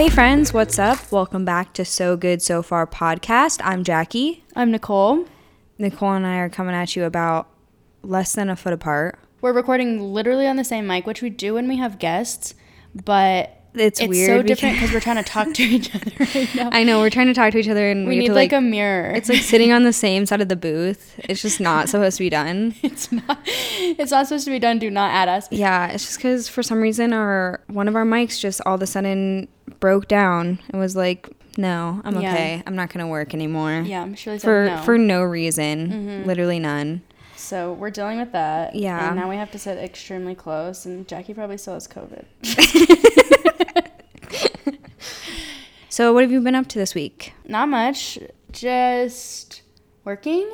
Hey, friends, what's up? Welcome back to So Good So Far podcast. I'm Jackie. I'm Nicole. Nicole and I are coming at you about less than a foot apart. We're recording literally on the same mic, which we do when we have guests, but It's, it's weird. so different because we're trying to talk to each other right now. I know we're trying to talk to each other and we, we need to, like, a mirror. It's like sitting on the same side of the booth. It's just not supposed to be done. it's not. It's not supposed to be done. Do not add us. Yeah, it's just because for some reason our one of our mics just all of a sudden broke down and was like, "No, I'm Yeah. okay. I'm not gonna work anymore." Yeah, I'm sure For no. for no reason, mm-hmm. literally none. so we're dealing with that. Yeah. And now we have to sit extremely close, and Jackie probably still has COVID. So what have you been up to this week? Not much. Just working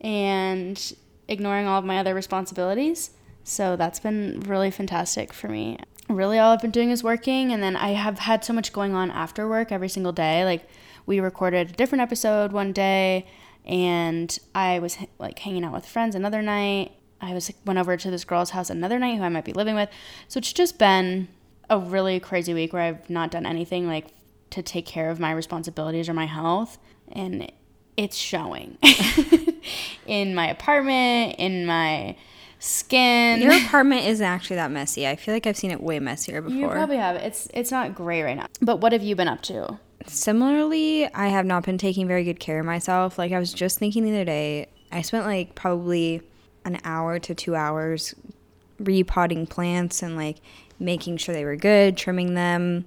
and ignoring all of my other responsibilities. So that's been really fantastic for me. Really, all I've been doing is working, and then I have had so much going on after work every single day. Like, we recorded a different episode one day, and I was like hanging out with friends another night. I was went over to this girl's house another night who I might be living with. So it's just been a really crazy week where I've not done anything like to take care of my responsibilities or my health, and it's showing in my apartment, in my skin. Your apartment isn't actually that messy. I feel like I've seen it way messier before. You probably have. It's it's not great right now. But what have you been up to? Similarly, I have not been taking very good care of myself. Like I was just thinking the other day, I spent like probably an hour to 2 hours repotting plants and like making sure they were good, trimming them,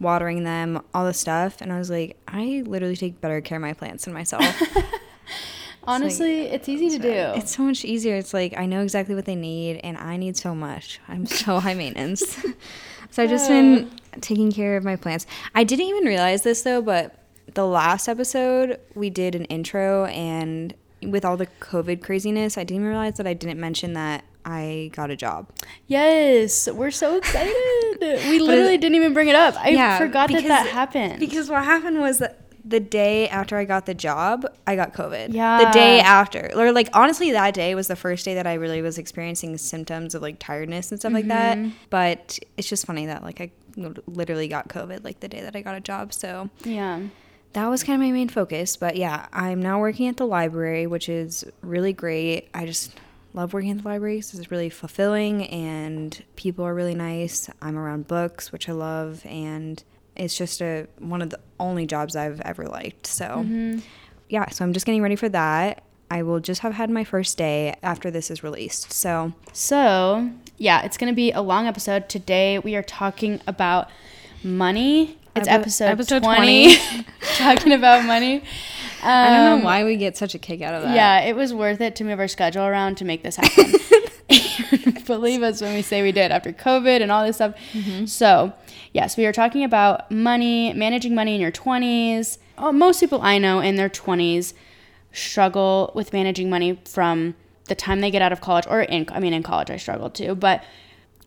watering them, all the stuff, and I was like, I literally take better care of my plants than myself. Honestly, it's, easy to do. it's so much easier. It's like I know exactly what they need and I need so much. I'm so high maintenance. so I've just been uh. taking care of my plants. I didn't even realize this though, but the last episode we did an intro and with all the COVID craziness, I didn't even realize that I didn't mention that I got a job. yes, we're so excited. we literally didn't even bring it up. I Yeah, forgot that that happened. Because what happened was that the day after I got the job, I got COVID. Yeah. The day after. Or like honestly that day was the first day that I really was experiencing symptoms of like tiredness and stuff like that. Mm-hmm. But it's just funny that like I literally got COVID like the day that I got a job. So yeah. that was kind of my main focus. But yeah, I'm now working at the library, which is really great. I just love working at the library. 'cause it's really fulfilling and people are really nice. I'm around books, which I love, and it's just a one of the only jobs I've ever liked. So yeah, so I'm just getting ready for that. I will just have had my first day after this is released. So So, yeah, it's going to be a long episode. Today we are talking about money. It's Epi- episode, episode 20. talking about money. I don't Um, know why we get such a kick out of that. Yeah, it was worth it to move our schedule around to make this happen. Believe us when we say we did after COVID and all this stuff. Mm-hmm. So, yes, we are talking about money, managing money in your 20s. Oh, uh, most people I know in their 20s struggle with managing money from the time they get out of college, or in, I mean, in college I struggled too, but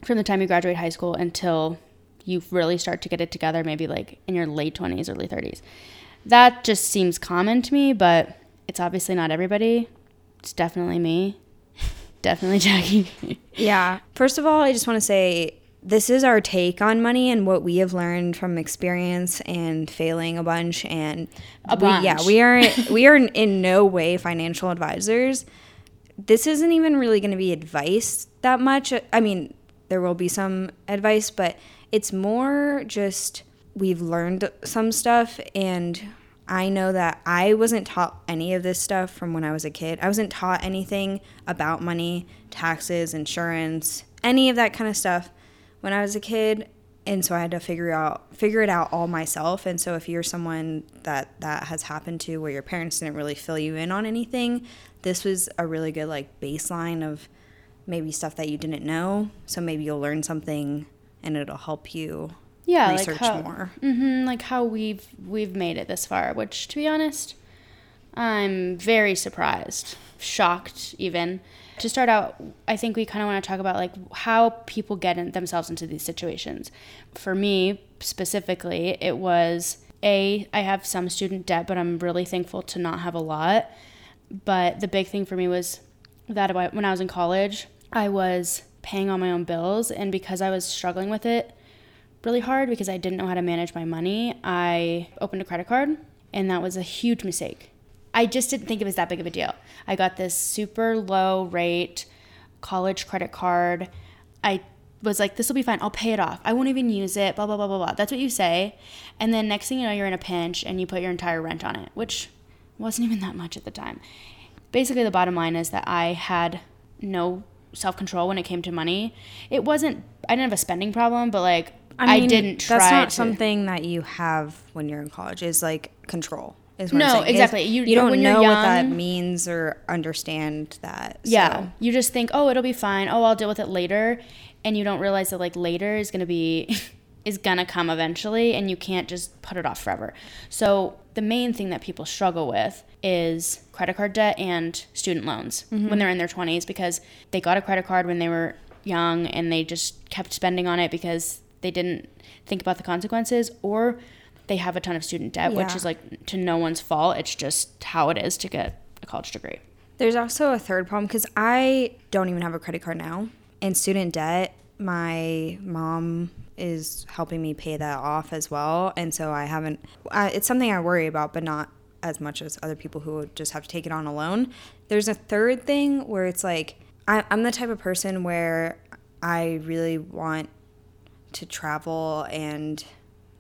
from the time you graduate high school until you really start to get it together, maybe like in your late 20s, early 30s. That just seems common to me, but it's obviously not everybody. It's definitely me. Definitely Jackie. Yeah. First of all, I just want to say this is our take on money and what we have learned from experience and failing a bunch and A we, yeah, we are we are in no way financial advisors. This isn't even really going to be advice that much. I mean, there will be some advice, but it's more just we've learned some stuff and I know that I wasn't taught any of this stuff from when I was a kid. I wasn't taught anything about money, taxes, insurance, any of that kind of stuff when I was a kid. And so I had to figure out figure it out all myself. And so if you're someone that that has happened to where your parents didn't really fill you in on anything, this was a really good like baseline of maybe stuff that you didn't know. So maybe you'll learn something and it'll help you Yeah, research like how, more. hmm like how we've we've made it this far. Which, to be honest, I'm very surprised, shocked even. To start out, I think we kind of want to talk about like how people get in, themselves into these situations. For me specifically, it was a I have some student debt, but I'm really thankful to not have a lot. But the big thing for me was that when I was in college, I was paying all my own bills, and because I was struggling with it really hard because I didn't know how to manage my money, I opened a credit card, and that was a huge mistake. I just didn't think it was that big of a deal. I got this super low rate college credit card. I was like, this will be fine. I'll pay it off. I won't even use it. Blah, blah, blah, blah, blah. That's what you say. And then next thing you know, you're in a pinch and you put your entire rent on it, which wasn't even that much at the time. Basically, the bottom line is that I had no self control when it came to money. It wasn't, I didn't have a spending problem, but like, I, mean, didn't try That's not to- something that you have when you're in college. Is like control. Is what No. Is exactly. You- you don't know what that means or understand that. Yeah. You just think, oh, it'll be fine. Oh, I'll deal with it later. And you don't realize that like later is to be, is going to come eventually and you can't just put it off forever. So the main thing that people struggle with is credit card debt and student loans mm-hmm. when they're in their 20s because they got a credit card when they were young and they just kept spending on it because they didn't think about the consequences or they have a ton of student debt, which is like to no one's fault. It's just how it is to get a college degree. There's also a third problem because I don't even have a credit card now. And student debt, my mom is helping me pay that off as well. And so I haven't, I, it's something I worry about, but not as much as other people who would just have to take it on alone. There's a third thing where it's like, I, I'm the type of person where I really want to travel and,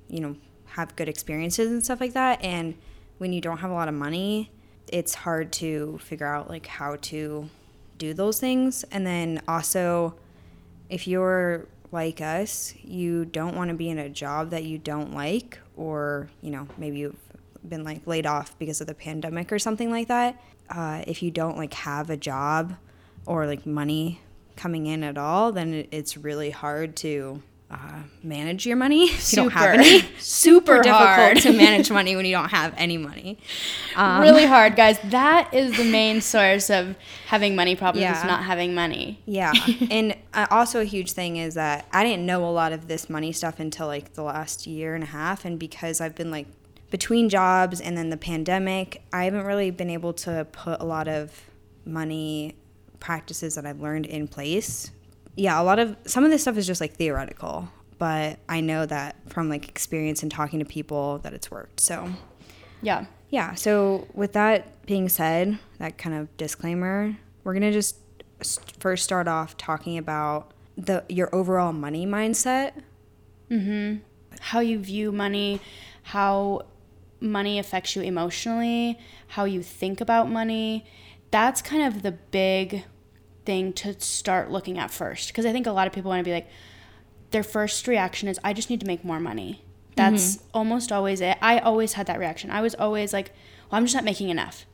you know, have good experiences and stuff like that. And when you don't have a lot of money, it's hard to figure out like how to do those things. And then also, if you're like us, you don't want to be in a job that you don't like, or, you know, maybe you've been like laid off because of the pandemic or something like that. Uh, if you don't like have a job or like money coming in at all, then it's really hard to uh, manage your money. If you don't have Super. any. Super difficult hard. to manage money when you don't have any money. Um, really hard, guys. That is the main source of having money problems. Yeah. Is not having money. Yeah. and uh, also a huge thing is that I didn't know a lot of this money stuff until like the last year and a half. And because I've been like between jobs and then the pandemic, I haven't really been able to put a lot of money practices that I've learned in place. Yeah, a lot of some of this stuff is just like theoretical, but I know that from like experience and talking to people that it's worked. So, Yeah. yeah, so with that being said, that kind of disclaimer, we're going to just first start off talking about the your overall money mindset. Mhm. How you view money, how money affects you emotionally, how you think about money. That's kind of the big thing to start looking at first. Because I think a lot of people want to be like, their first reaction is, I just need to make more money. That's mm-hmm. almost always it. I always had that reaction. I was always like, well, I'm just not making enough.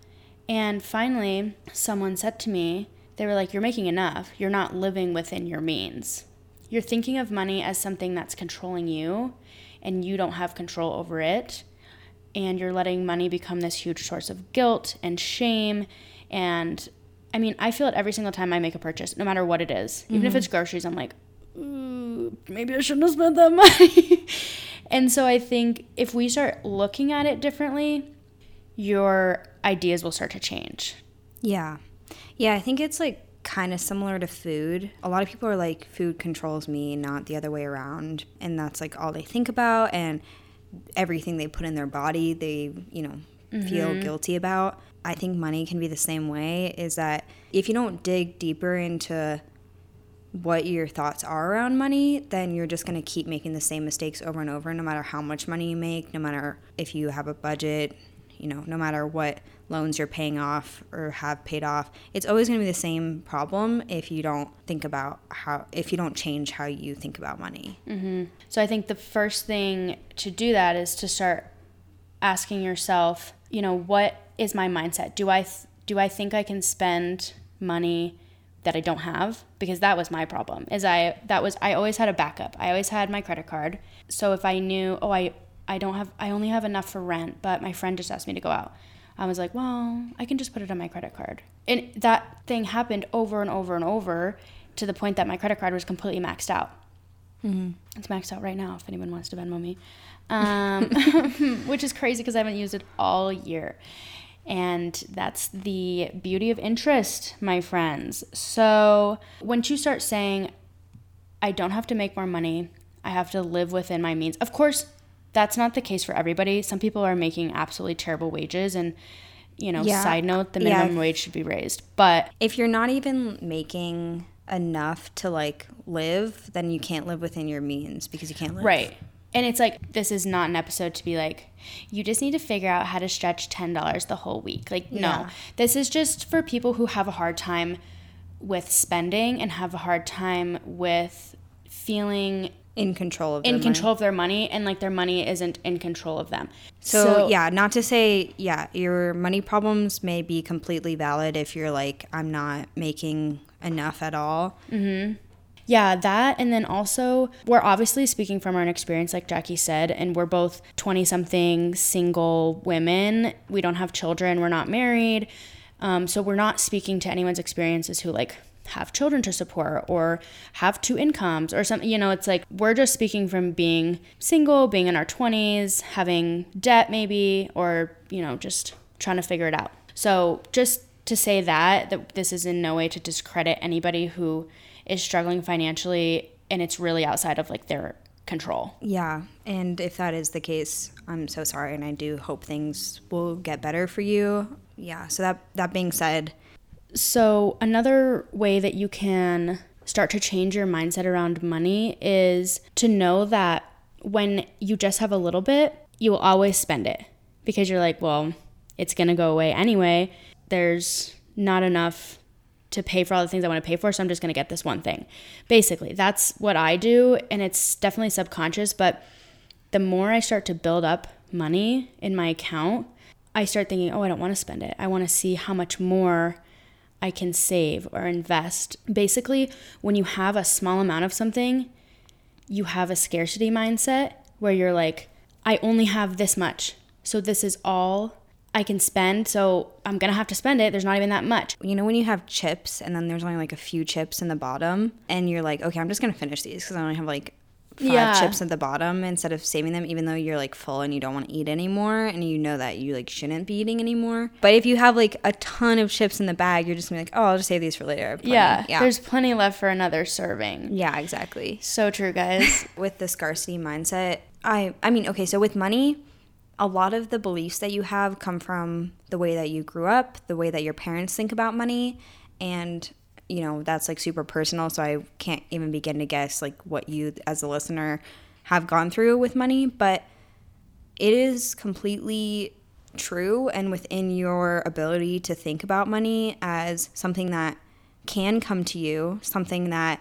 And finally, someone said to me, they were like, You're making enough. You're not living within your means. You're thinking of money as something that's controlling you, and you don't have control over it. And you're letting money become this huge source of guilt and shame. And I mean, I feel it every single time I make a purchase, no matter what it is. Even if mm-hmm. it's groceries, I'm like, Ooh, maybe I shouldn't have spent that money. and so I think if we start looking at it differently, your ideas will start to change. Yeah. Yeah, I think it's like kind of similar to food. A lot of people are like food controls me, not the other way around, and that's like all they think about and everything they put in their body, they, you know, feel mm-hmm. guilty about. I think money can be the same way is that if you don't dig deeper into what your thoughts are around money, then you're just going to keep making the same mistakes over and over, no matter how much money you make, no matter if you have a budget, you know, no matter what loans you're paying off or have paid off. It's always going to be the same problem if you don't think about how, if you don't change how you think about money. Mm-hmm. So I think the first thing to do that is to start asking yourself, you know, what is my mindset? Do I th- do I think I can spend money that I don't have? Because that was my problem. Is I that was I always had a backup. I always had my credit card. So if I knew, oh, I I don't have I only have enough for rent, but my friend just asked me to go out. I was like, well, I can just put it on my credit card. And that thing happened over and over and over to the point that my credit card was completely maxed out. Mm-hmm. It's maxed out right now if anyone wants to Venmo me. Um, which is crazy because I haven't used it all year. And that's the beauty of interest, my friends. So once you start saying, I don't have to make more money, I have to live within my means. Of course, that's not the case for everybody. Some people are making absolutely terrible wages and you know, Yeah. side note, the Yeah. minimum wage should be raised. But If you're not even making enough to like live, then you can't live within your means because you can't live. Right. And it's like this is not an episode to be like you just need to figure out how to stretch $10 the whole week. Like no. This is just for people who have a hard time with spending and have a hard time with feeling In control of their in money. control of their money and like their money isn't in control of them. So, yeah, not to say yeah, your money problems may be completely valid if you're like I'm not making enough at all. Mm-hmm. Yeah, that. And then also, we're obviously speaking from our own experience, like Jackie said, and we're both 20 something single women. We don't have children, we're not married. Um, so we're not speaking to anyone's experiences who like have children to support or have two incomes or something. You know, it's like we're just speaking from being single, being in our 20s, having debt maybe, or, you know, just trying to figure it out. So just to say that that this is in no way to discredit anybody who is struggling financially and it's really outside of like their control. Yeah, and if that is the case, I'm so sorry and I do hope things will get better for you. Yeah, so that that being said, So, another way that you can start to change your mindset around money is to know that when you just have a little bit, you will always spend it because you're like, well, it's going to go away anyway. There's not enough to pay for all the things I want to pay for, so I'm just going to get this one thing. Basically, that's what I do, and it's definitely subconscious, but the more I start to build up money in my account, I start thinking, oh, I don't want to spend it. I want to see how much more I can save or invest. Basically, when you have a small amount of something, you have a scarcity mindset where you're like, I only have this much. So this is all I can spend. So I'm to have to spend it. There's not even that much. you know when you have chips and then there's only like a few chips in the bottom and you're like, okay, I'm just to finish these cuz I only have like five Yeah. chips at the bottom instead of saving them even though you're like full and you don't want to eat anymore and you know that you like shouldn't be eating anymore. But if you have like a ton of chips in the bag, you're just to be like, "Oh, I'll just save these for later." I have plenty." Yeah, Yeah. There's plenty left for another serving. yeah, exactly. So true, guys. with the scarcity mindset i i mean okay so with money a lot of the beliefs that you have come from the way that you grew up the way that your parents think about money and you know that's like super personal so i can't even begin to guess like what you as a listener have gone through with money but it is completely true and within your ability to think about money as something that can come to you something that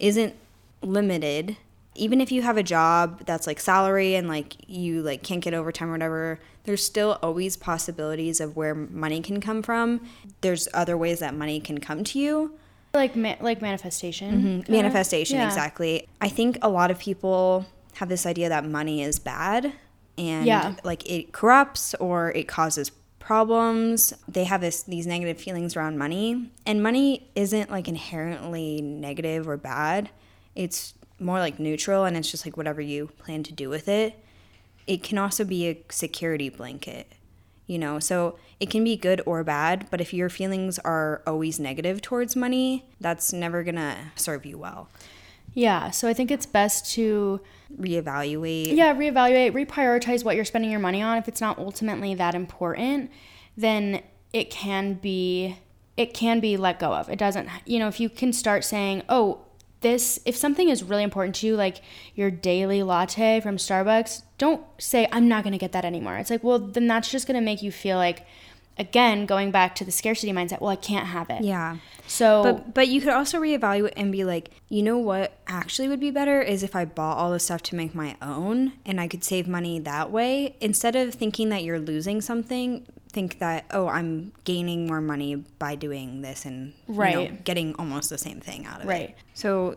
isn't limited even if you have a job that's like salary and like you like can't get overtime or whatever there's still always possibilities of where money can come from there's other ways that money can come to you like ma- like manifestation. Mm-hmm. kinda? manifestation Yeah. exactly i think a lot of people have this idea that money is bad and Yeah. like it corrupts or it causes problems they have this these negative feelings around money and money isn't like inherently negative or bad it's more like neutral and it's just like whatever you plan to do with it it can also be a security blanket you know so it can be good or bad but if your feelings are always negative towards money that's never gonna serve you well Yeah. So I think it's best to reevaluate yeah reevaluate, reprioritize what you're spending your money on. If it's not ultimately that important, then it can be it can be let go of. It doesn't you know if you can start saying oh this if something is really important to you like your daily latte from Starbucks don't say I'm not going to get that anymore. It's like well then that's just going to make you feel like again going back to the scarcity mindset well I can't have it. yeah So but but you could also reevaluate and be like you know what actually would be better is if i bought all the stuff to make my own and i could save money that way instead of thinking that you're losing something think that oh i'm gaining more money by doing this and you know, Right. getting almost the same thing out of it Right. so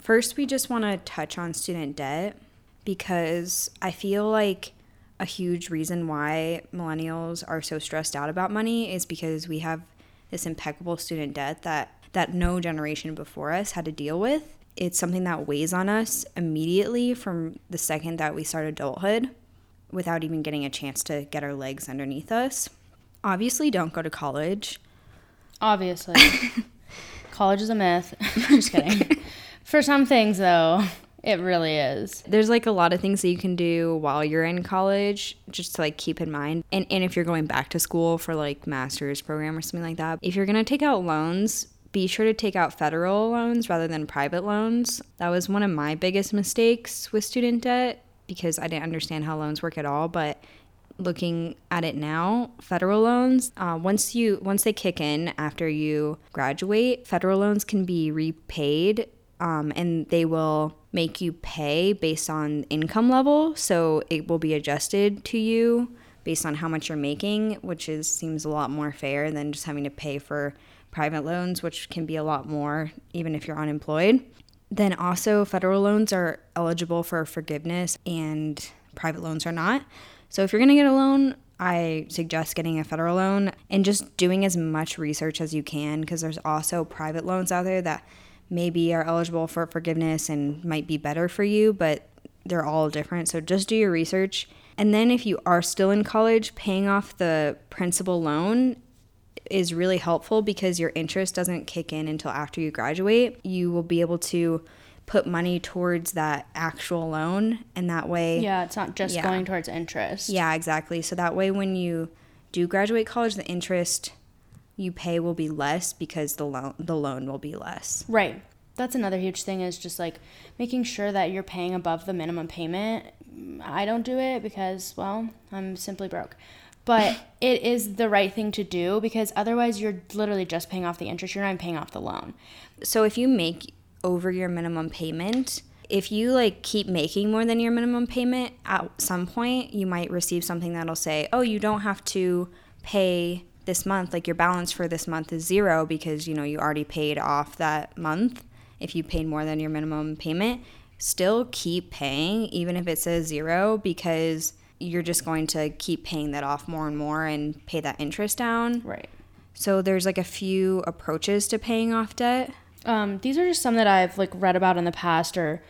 first we just want to touch on student debt because i feel like a huge reason why millennials are so stressed out about money is because we have this impeccable student debt that that no generation before us had to deal with. It's something that weighs on us immediately from the second that we start adulthood without even getting a chance to get our legs underneath us. Obviously, don't go to college. Obviously. College is a myth. Just kidding. For some things, though, It really is. There's like a lot of things that you can do while you're in college just to like keep in mind. And and if you're going back to school for like master's program or something like that, if you're going to take out loans, be sure to take out federal loans rather than private loans. That was one of my biggest mistakes with student debt because I didn't understand how loans work at all, but looking at it now, federal loans, uh, once you once they kick in after you graduate, federal loans can be repaid, um, and they will make you pay based on income level. So it will be adjusted to you based on how much you're making, which is seems a lot more fair than just having to pay for private loans, which can be a lot more even if you're unemployed. Then also federal loans are eligible for forgiveness and private loans are not. So if you're going to get a loan, I suggest getting a federal loan and just doing as much research as you can because there's also private loans out there that maybe are eligible for forgiveness and might be better for you, but they're all different. So just do your research. And then if you are still in college, paying off the principal loan is really helpful because your interest doesn't kick in until after you graduate. You will be able to put money towards that actual loan and that way Yeah, it's not just Yeah. going towards interest. yeah exactly so that way when you do graduate college the interest you pay will be less because the loan the loan will be less Right. That's another huge thing is just like making sure that you're paying above the minimum payment. I don't do it because, well, I'm simply broke. But it is the right thing to do because otherwise you're literally just paying off the interest. You're not paying off the loan. so if you make over your minimum payment if you like keep making more than your minimum payment at some point you might receive something that'll say oh you don't have to pay this month like your balance for this month is zero because you know you already paid off that month if you paid more than your minimum payment still keep paying even if it says zero because you're just going to keep paying that off more and more and pay that interest down Right. so there's like a few approaches to paying off debt Um, these are just some that I've like read about in the past or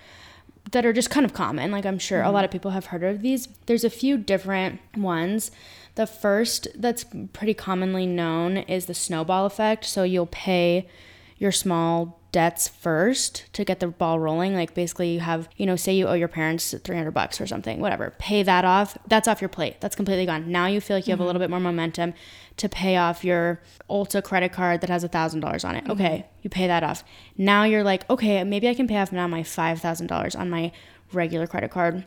that are just kind of common. Like I'm sure a lot of people have heard of these. There's a few different ones. The first that's pretty commonly known is the snowball effect. So you'll pay your small debts first to get the ball rolling. Like basically you have, you know, say you owe your parents 300 bucks or something, whatever. Pay that off. That's off your plate. That's completely gone. Now you feel like you have a mm-hmm. little bit more momentum to pay off your Ulta credit card that has a $1,000 on it. Mm-hmm. Okay, you pay that off. Now you're like, okay, maybe I can pay off now my $5,000 on my regular credit card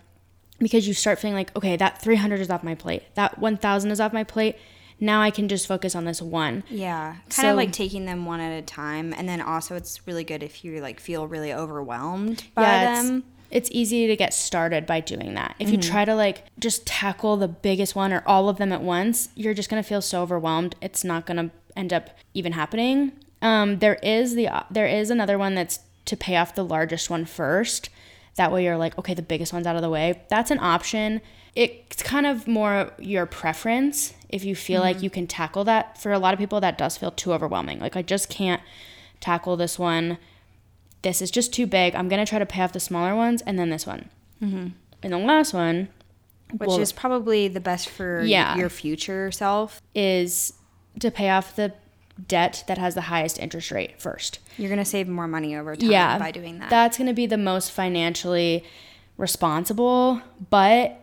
because you start feeling like, okay, that 300 is off my plate. That 1000 is off my plate. Now I can just focus on this one. Yeah, kind So- of like taking them one at a time, and then also it's really good if you like feel really overwhelmed by yeah, them. it's easy to get started by doing that. If you try to like just tackle the biggest one or all of them at once, you're just gonna feel so overwhelmed. It's not gonna end up even happening. Um, there is the there is another one that's to pay off the largest one first. That way you're like, okay, the biggest one's out of the way. That's an option. It's kind of more your preference if you feel like you can tackle that. For a lot of people, that does feel too overwhelming. Like I just can't tackle this one this is just too big. I'm gonna try to pay off the smaller ones and then this one. Mm-hmm. And the last one, Which well, is probably the best for Yeah. your future self. is to pay off the debt that has the highest interest rate first. You're gonna save more money over time yeah, by doing that. That's gonna be the most financially responsible, but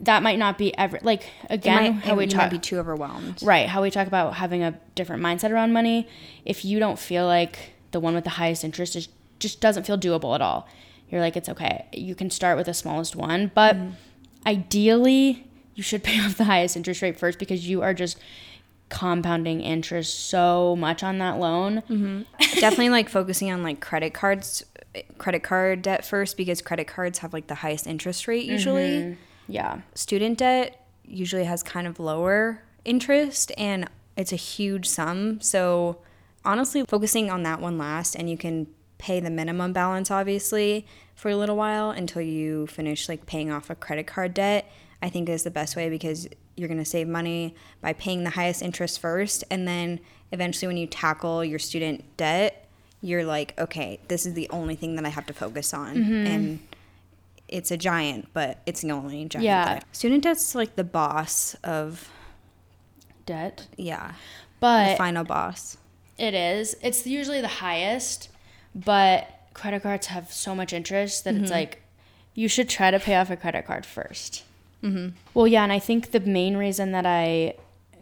that might not be ever like It again might, how we talk might be too overwhelmed. right how we talk about having a different mindset around money. If you don't feel like the one with the highest interest is just doesn't feel doable at all, you're like it's okay. You can start with the smallest one, but mm-hmm. ideally you should pay off the highest interest rate first because you are just compounding interest so much on that loan. Mm-hmm. Definitely like focusing on like credit cards, eh, credit card debt first because credit cards have like the highest interest rate usually. Mm-hmm. Yeah. student debt usually has kind of lower interest and it's a huge sum. So honestly, focusing on that one last and you can pay the minimum balance obviously for a little while until you finish like paying off a credit card debt, I think is the best way because you're going to save money by paying the highest interest first and then eventually when you tackle your student debt, you're like, okay, this is the only thing that I have to focus on mm-hmm. and it's a giant, but it's the only giant. Yeah. I- Student debt's like the boss of Debt. yeah, But the final boss. It is. It's usually the highest, but credit cards have so much interest that it's like you should try to pay off a credit card 1st Mm-hmm. Well, yeah, and I think the main reason that I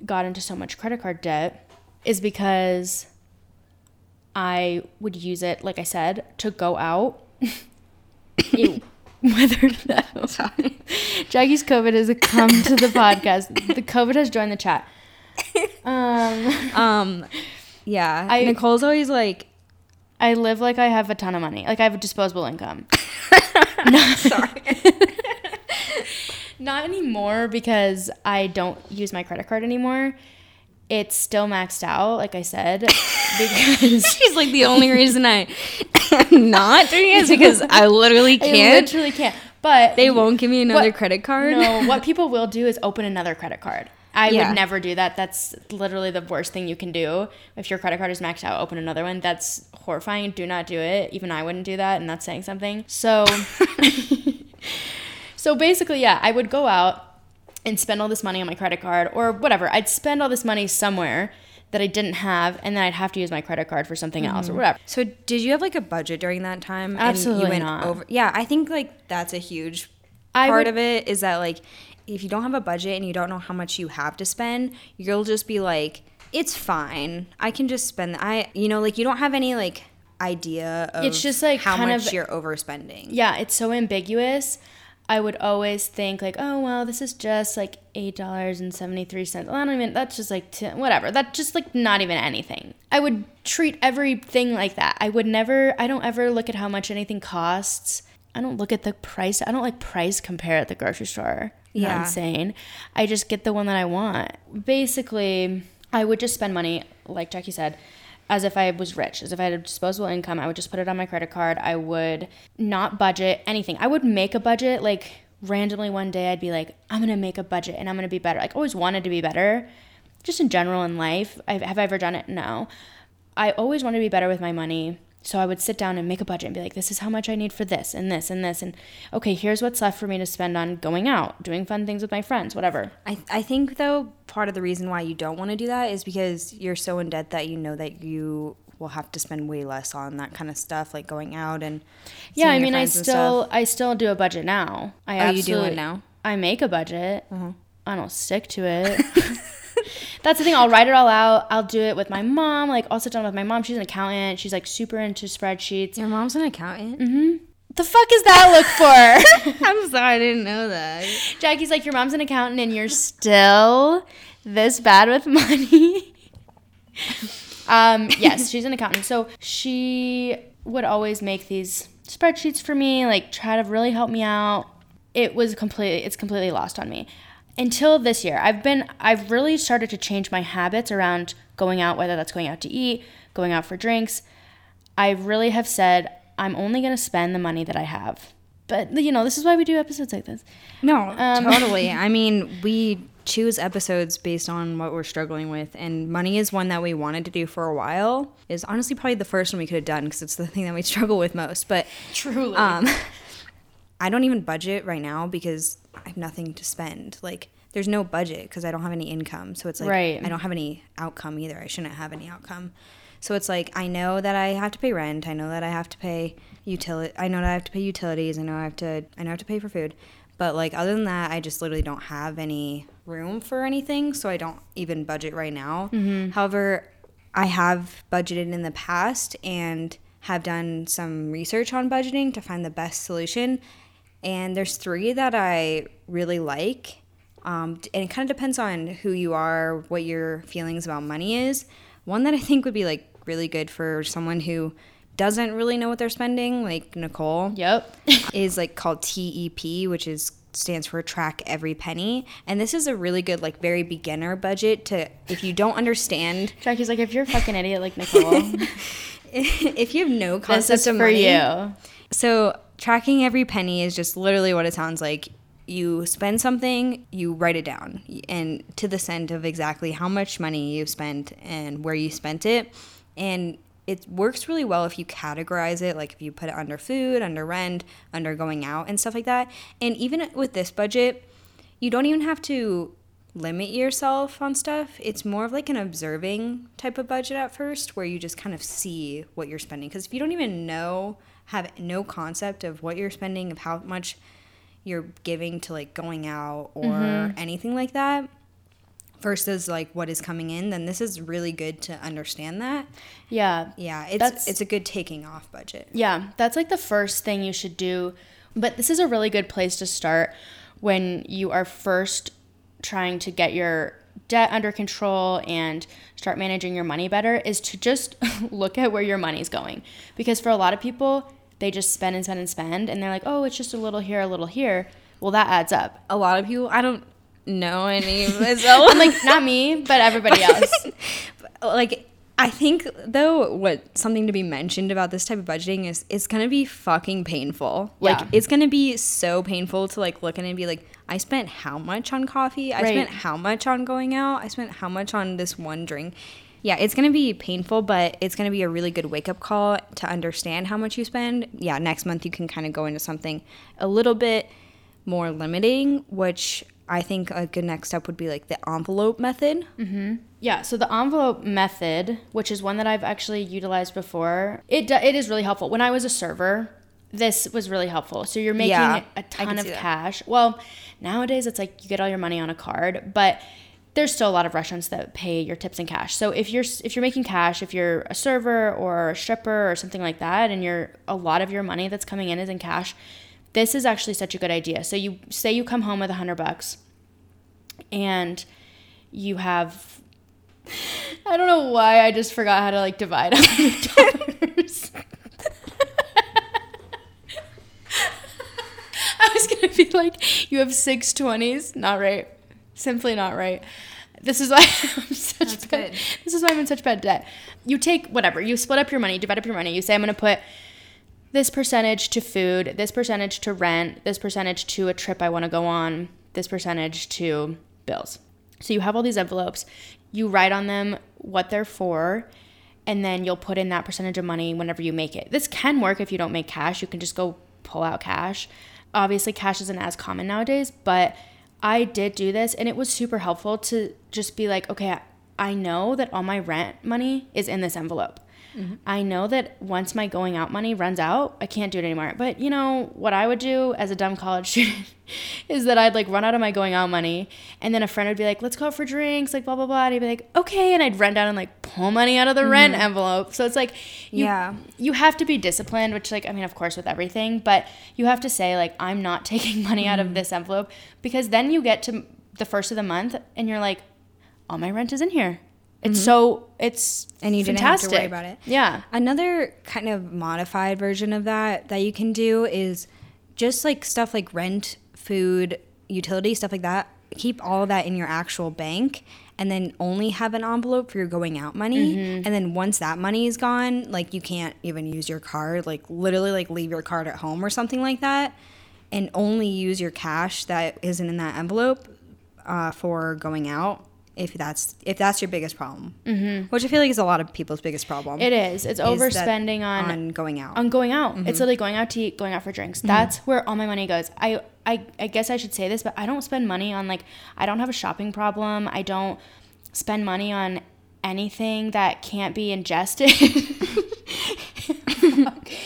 got into so much credit card debt is because I would use it, like I said, to go out. Ew. Whether that Sorry. Jackie's COVID has come to the podcast. The COVID has joined the chat. Um, Um, yeah. I- Nicole's always like, I live like I have a ton of money. Like I have a disposable income. sorry. Not anymore because I don't use my credit card anymore. It's still maxed out, like I said, because She's like the only reason I am not doing it because I literally can't. I literally can't. But they won't give me another What- credit card. No, what people will do is open another credit card. I Yeah. would never do that. That's literally the worst thing you can do. If your credit card is maxed out, open another one. That's horrifying. Do not do it. Even I wouldn't do that, and that's saying something. So, so basically, yeah, I would go out and spend all this money on my credit card or whatever. I'd spend all this money somewhere that I didn't have, and then I'd have to use my credit card for something else or mm-hmm. whatever. So did you have like a budget during that time? and Absolutely you went not. Over, yeah, I think like that's a huge I part would- of it is that like if you don't have a budget and you don't know how much you have to spend, you'll just be like, it's fine. I can just spend. The I you know like you don't have any like idea of It's just, like, how kind much of- you're overspending. yeah, it's so ambiguous. I would always think like, oh well, this is just like eight dollars and seventy three cents. I don't even. That's just like t- whatever. That's just like not even anything. I would treat everything like that. I would never. I don't ever look at how much anything costs. I don't look at the price. I don't like price compare at the grocery store. Yeah, Yeah. insane. I just get the one that I want. Basically, I would just spend money, like Jackie said, as if I was rich, as if I had a disposable income. I would just put it on my credit card. I would not budget anything. I would make a budget like randomly one day. I'd be like, I'm gonna make a budget and I'm gonna be better. Like always wanted to be better, just in general in life. I've, have I ever done it? No. I always wanted to be better with my money. So I would sit down and make a budget and be like, this is how much I need for this and this and this. And okay, here's what's left for me to spend on going out, doing fun things with my friends, whatever. I, I think though part of the reason why you don't want to do that is because you're so in debt that you know that you will have to spend way less on that kind of stuff like going out and Yeah, I mean, I friends and stuff. still I still do a budget now. I Oh, you do it now? I make a budget. Uh-huh. I don't stick to it. That's the thing. I'll write it all out. I'll do it with my mom. Like I'll sit down with my mom. She's an accountant. She's like super into spreadsheets. your mom's an accountant The fuck is that look for? i'm sorry i didn't know that Jackie's like, your mom's an accountant and you're still this bad with money. um, yes, she's an accountant. So she would always make these spreadsheets for me, like try to really help me out. It was completely it's completely lost on me. Until this year. I've been I've really started to change my habits around going out, whether that's going out to eat, going out for drinks. I really have said I'm only going to spend the money that I have. But you know, this is why we do episodes like this. No, Um, totally. I mean, we choose episodes based on what we're struggling with, and money is one that we wanted to do for a while. Is honestly probably the first one we could have done because it's the thing that we struggle with most. But Truly. um, I don't even budget right now because I have nothing to spend. Like, there's no budget because I don't have any income. So it's like Right. I don't have any outcome either. I shouldn't have any outcome. So it's like I know that I have to pay rent. I know that I have to pay utility. I know that I have to pay utilities. I know I have to. I know I have to pay for food. But like other than that, I just literally don't have any room for anything. So I don't even budget right now. Mm-hmm. However, I have budgeted in the past and have done some research on budgeting to find the best solution. And there's three that I really like. Um, and it kind of depends on who you are, what your feelings about money is. One that I think would be like really good for someone who doesn't really know what they're spending, like Nicole, Yep. is like called TEP, which is stands for track every penny. And this is a really good like very beginner budget to if you don't understand Jackie's like, if you're a fucking idiot like Nicole, if you have no concept this is of for money, you. So, tracking every penny is just literally what it sounds like. You spend something, you write it down, and to the cent of exactly how much money you spent and where you spent it. And it works really well if you categorize it, like if you put it under food, under rent, under going out, and stuff like that. And even with this budget, you don't even have to limit yourself on stuff. It's more of like an observing type of budget at first, where you just kind of see what you're spending. Because if you don't even know have no concept of what you're spending, of how much you're giving to like going out or Mm-hmm. anything like that versus like what is coming in, then this is really good to understand that. Yeah. Yeah, it's That's- it's a good taking off budget. Yeah, that's like the first thing you should do. But this is a really good place to start when you are first trying to get your debt under control and start managing your money better is to just look at where your money's going. Because for a lot of people, they just spend and spend and spend and they're like, "Oh, it's just a little here, a little here." Well, that adds up. A lot of people, I don't know any of myself. I'm like, not me, but everybody else. like I think though what something to be mentioned about this type of budgeting is it's gonna be fucking painful. Like Yeah. it's gonna be so painful to like look at it and be like, I spent how much on coffee? I Right. spent how much on going out? I spent how much on this one drink? Yeah, it's gonna be painful, but it's gonna be a really good wake up call to understand how much you spend. Yeah, next month you can kind of go into something a little bit more limiting, which I think a good next step would be like the envelope method. Mm-hmm. Yeah, so the envelope method, which is one that I've actually utilized before, it do- it is really helpful. When I was a server, this was really helpful. So you're making Yeah, a ton of cash. Well, nowadays it's like you get all your money on a card, but there's still a lot of restaurants that pay your tips in cash. So if you're if you're making cash, if you're a server or a stripper or something like that, and you're a lot of your money that's coming in is in cash, this is actually such a good idea. So you say you come home with a hundred bucks, and you have I don't know why I just forgot how to like divide hundred dollars. I was gonna be like, you have six twenties. Not right. Simply not right. This is why I'm such That's bad. good. This is why I'm in such bad debt. You take whatever. You split up your money. Divide up your money. You say I'm gonna put this percentage to food, this percentage to rent, this percentage to a trip I want to go on, this percentage to bills. So you have all these envelopes. You write on them what they're for, and then you'll put in that percentage of money whenever you make it. This can work if you don't make cash. You can just go pull out cash. Obviously, cash isn't as common nowadays, but I did do this and it was super helpful to just be like, okay, I know that all my rent money is in this envelope. I know that once my going out money runs out, I can't do it anymore. But you know what I would do as a dumb college student is that I'd like run out of my going out money, and then a friend would be like, "Let's go out for drinks," like blah blah blah, and I'd be like, "Okay," and I'd run down and like pull money out of the rent envelope. So it's like, you, Yeah. you have to be disciplined, which like I mean, of course, with everything, but you have to say like, I'm not taking money out Mm-hmm. of this envelope because then you get to the first of the month and you're like, all my rent is in here. It's so it's Mm-hmm. And you didn't have to worry fantastic. about it. Yeah. Another kind of modified version of that that you can do is just like stuff like rent, food, utility, stuff like that. Keep all of that in your actual bank and then only have an envelope for your going out money. Mm-hmm. And then once that money is gone, like you can't even use your card, like literally like leave your card at home or something like that and only use your cash that isn't in that envelope uh, for going out if that's if that's your biggest problem, mm-hmm. which I feel like is a lot of people's biggest problem. It is. It's overspending on on going out. on going out. Mm-hmm. It's literally going out to eat, going out for drinks. That's where all my money goes. I, I I guess I should say this, but I don't spend money on like I don't have a shopping problem. I don't spend money on anything that can't be ingested.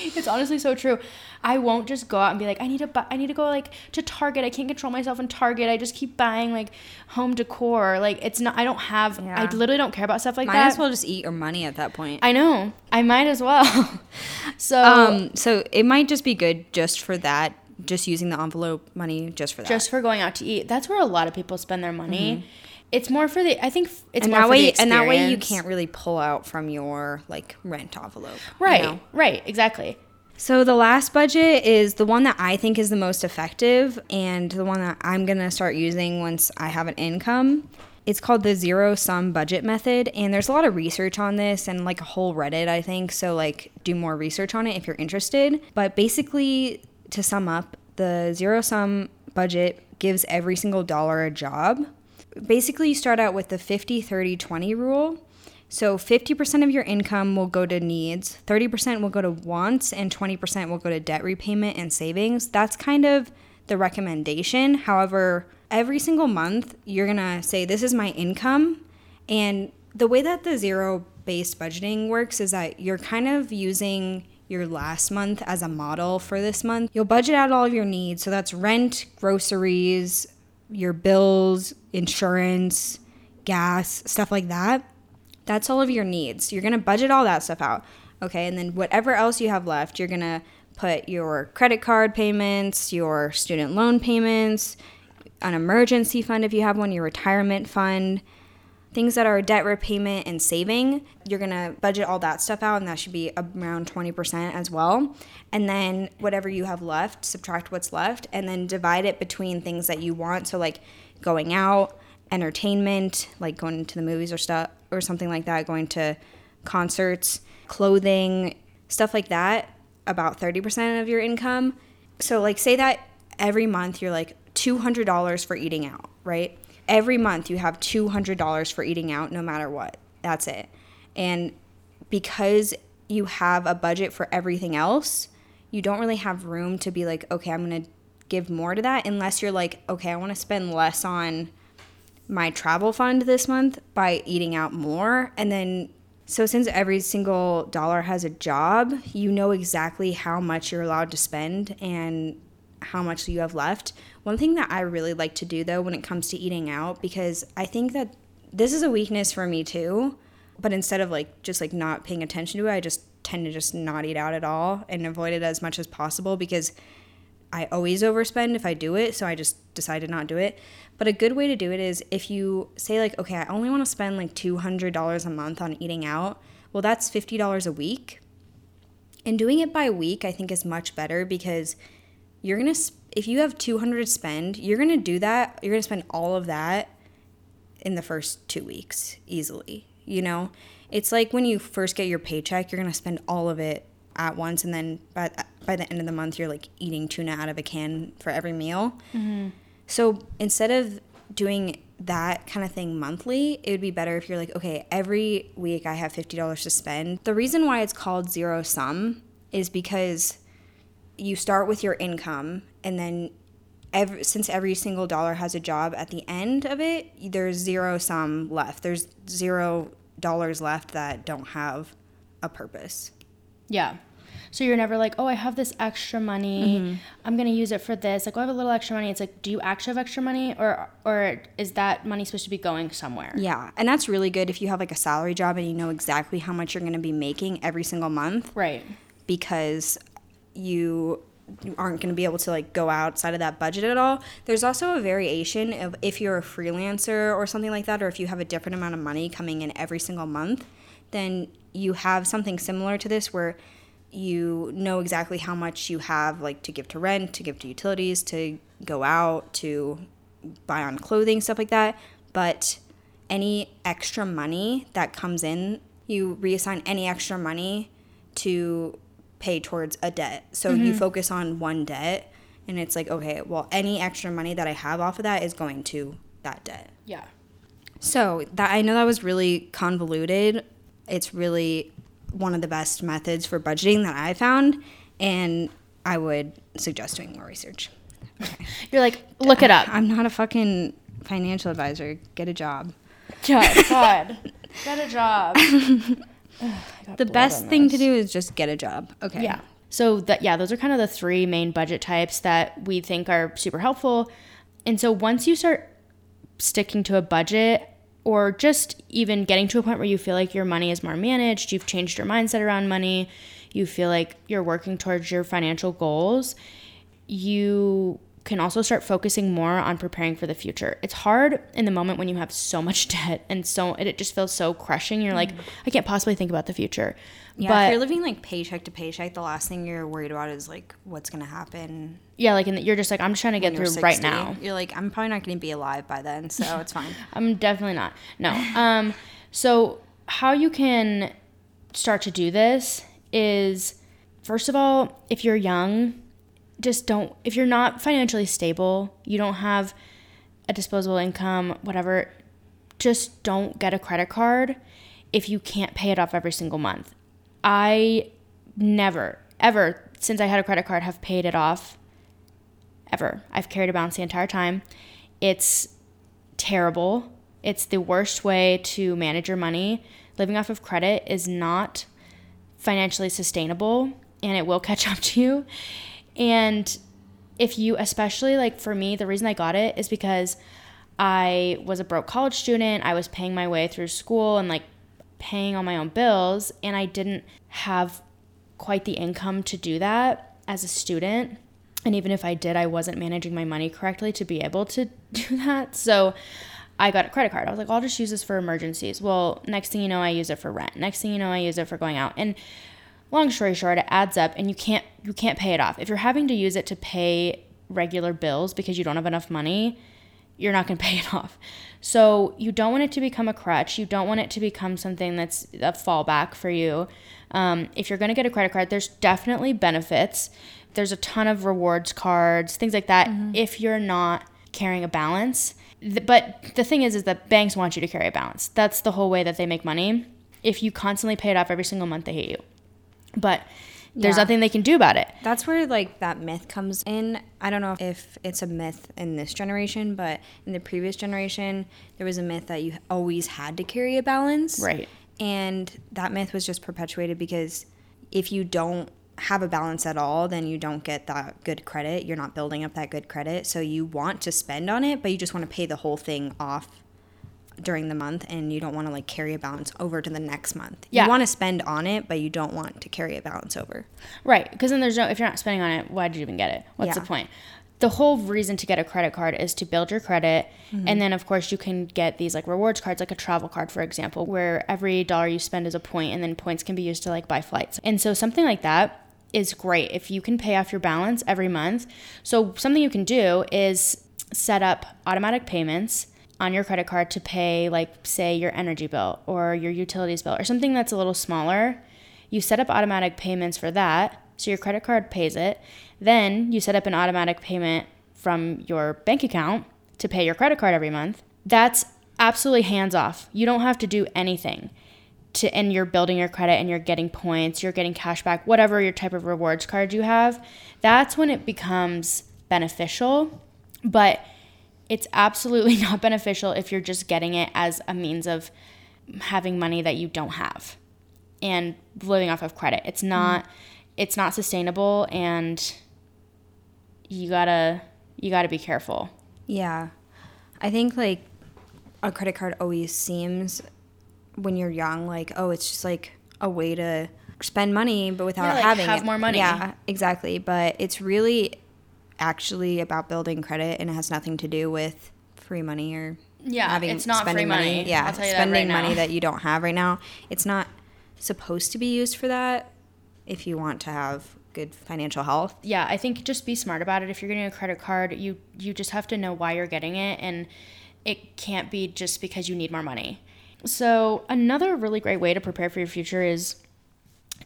it's honestly so true. I won't just go out and be like, I need to buy, I need to go like to Target. I can't control myself in Target. I just keep buying like home decor. Like it's not. I don't have. I literally don't care about stuff like Might that. Might as well just eat your money at that point. I know. I might as well. so um, so it might just be good just for that, just using the envelope money just for that. just for going out to eat, that's where a lot of people spend their money. It's more for the. I think it's and more that for way, the and that way you can't really pull out from your like rent envelope. you Right. know? Right. Exactly. So the last budget is the one that I think is the most effective and the one that I'm going to start using once I have an income. It's called the zero sum budget method and there's a lot of research on this and like a whole Reddit I think. So like do more research on it if you're interested. But basically to sum up, the zero sum budget gives every single dollar a job. Basically you start out with the 50 30 20 rule. So 50% of your income will go to needs, 30% will go to wants, and 20% will go to debt repayment and savings. That's kind of the recommendation. However, every single month, you're going to say, This is my income. And the way that the zero based budgeting works is that you're kind of using your last month as a model for this month, you'll budget out all of your needs. So that's rent, groceries, your bills, insurance, gas, stuff like that. That's all of your needs. You're going to budget all that stuff out. Okay. And then whatever else you have left, you're going to put your credit card payments, your student loan payments, an emergency fund if you have one, your retirement fund, things that are debt repayment and saving. You're to budget all that stuff out, and that should be around 20% as well. And then whatever you have left, subtract what's left, and then divide it between things that you want. So, like going out, entertainment, like going to the movies or stuff or something like that, going to concerts, clothing, stuff like that, about 30% of your income. So, like, say that every month you're like $200 for eating out, right? Every month you have $200 for eating out no matter what. That's it. And because you have a budget for everything else, you don't really have room to be like, okay, I'm going to give more to that unless you're like, okay, I want to spend less on my travel fund this month by eating out more. And then, so since every single dollar has a job, you know exactly how much you're allowed to spend and how much you have left. One thing that I really like to do though when it comes to eating out, because I think that this is a weakness for me too, but instead of like just like not paying attention to it, I just tend to just not eat out at all and avoid it as much as possible because I always overspend if I do it, so I just decide to not do it. But a good way to do it is if you say like, okay, I only want to spend like $200 a month on eating out. Well, that's $50 a week. And doing it by week, I think is much better because you're going to if you have 200 to spend, you're going to do that. You're going to spend all of that in the first 2 weeks easily, you know? It's like when you first get your paycheck, you're going to spend all of it at once and then by, by the end of the month you're like eating tuna out of a can for every meal mm-hmm. so instead of doing that kind of thing monthly it would be better if you're like okay every week i have $50 to spend the reason why it's called zero sum is because you start with your income and then every, since every single dollar has a job at the end of it there's zero sum left there's zero dollars left that don't have a purpose yeah. So you're never like, oh, I have this extra money. Mm-hmm. I'm gonna use it for this. Like, oh, I have a little extra money. It's like, do you actually have extra money, or or is that money supposed to be going somewhere? Yeah, and that's really good if you have like a salary job and you know exactly how much you're gonna be making every single month. Right. Because you aren't going to be able to like go outside of that budget at all. There's also a variation of if you're a freelancer or something like that or if you have a different amount of money coming in every single month, then you have something similar to this where you know exactly how much you have like to give to rent, to give to utilities, to go out, to buy on clothing, stuff like that. But any extra money that comes in, you reassign any extra money to pay towards a debt. So mm-hmm. you focus on one debt and it's like, okay, well, any extra money that I have off of that is going to that debt. Yeah. So that I know that was really convoluted, it's really one of the best methods for budgeting that I found, and I would suggest doing more research. Okay. You're like, look it up. I'm not a fucking financial advisor. Get a job. God, God. get a job. the best thing to do is just get a job. Okay. Yeah. So that yeah, those are kind of the three main budget types that we think are super helpful. And so once you start sticking to a budget, or just even getting to a point where you feel like your money is more managed, you've changed your mindset around money, you feel like you're working towards your financial goals, you can also start focusing more on preparing for the future. It's hard in the moment when you have so much debt and so it just feels so crushing. You're like, mm. I can't possibly think about the future. Yeah, but, if you're living like paycheck to paycheck, the last thing you're worried about is like what's gonna happen. Yeah, like and you're just like I'm just trying to get through 60. right now. You're like I'm probably not gonna be alive by then, so it's fine. I'm definitely not. No. Um. So how you can start to do this is first of all, if you're young, just don't. If you're not financially stable, you don't have a disposable income, whatever. Just don't get a credit card if you can't pay it off every single month I never, ever, since I had a credit card, have paid it off. Ever. I've carried a balance the entire time. It's terrible. It's the worst way to manage your money. Living off of credit is not financially sustainable. and it will catch up to you. And if you, especially like for me, the reason I got it is because I was a broke college student. I was paying my way through school and like paying all my own bills, and I didn't have quite the income to do that as a student. And even if I did, I wasn't managing my money correctly to be able to do that. So I got a credit card. I was like, I'll just use this for emergencies. Well, next thing you know, I use it for rent. Next thing you know, I use it for going out. And long story short, it adds up and you can't you can't pay it off. If you're having to use it to pay regular bills because you don't have enough money, you're not going to pay it off. So you don't want it to become a crutch. You don't want it to become something that's a fallback for you. Um, if you're going to get a credit card, there's definitely benefits. There's a ton of rewards cards, things like that. Mm-hmm. If you're not carrying a balance, but the thing is, is that banks want you to carry a balance. That's the whole way that they make money. If you constantly pay it off every single month, they hate you. But there's yeah. nothing they can do about it. That's where like that myth comes in. I don't know if it's a myth in this generation, but in the previous generation, there was a myth that you always had to carry a balance. Right. And that myth was just perpetuated because if you don't have a balance at all, then you don't get that good credit. You're not building up that good credit. So you want to spend on it, but you just want to pay the whole thing off during the month and you don't want to like carry a balance over to the next month. Yeah. You want to spend on it, but you don't want to carry a balance over. Right. Because then there's no, if you're not spending on it, why did you even get it? What's yeah. the point? The whole reason to get a credit card is to build your credit. Mm-hmm. And then, of course, you can get these like rewards cards, like a travel card, for example, where every dollar you spend is a point and then points can be used to like buy flights. And so, something like that is great if you can pay off your balance every month. So, something you can do is set up automatic payments on your credit card to pay, like, say, your energy bill or your utilities bill or something that's a little smaller. You set up automatic payments for that. So your credit card pays it. Then you set up an automatic payment from your bank account to pay your credit card every month. That's absolutely hands off. You don't have to do anything. To, and you're building your credit and you're getting points, you're getting cash back, whatever your type of rewards card you have, that's when it becomes beneficial. But it's absolutely not beneficial if you're just getting it as a means of having money that you don't have and living off of credit. It's not mm. it's not sustainable and you got to you got to be careful. Yeah. I think like a credit card always seems when you're young like oh it's just like a way to spend money but without yeah, like having have it. more money. Yeah, exactly, but it's really actually about building credit and it has nothing to do with free money or yeah, having it's not spending money. money. Yeah, spending right money that you don't have right now. It's not supposed to be used for that if you want to have good financial health. Yeah, I think just be smart about it. If you're getting a credit card, you you just have to know why you're getting it and it can't be just because you need more money. So, another really great way to prepare for your future is